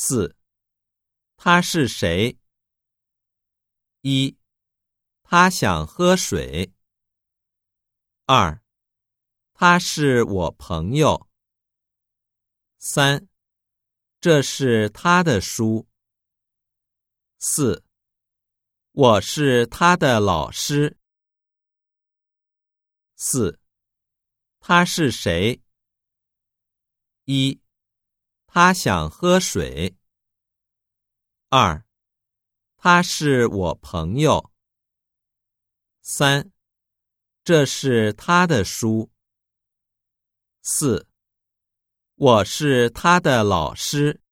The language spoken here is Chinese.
四，他是谁？一，他想喝水。二，他是我朋友。三，这是他的书。四，我是他的老师。四，他是谁？一，他想喝水。二，他是我朋友。三，这是他的书。四，我是他的老师。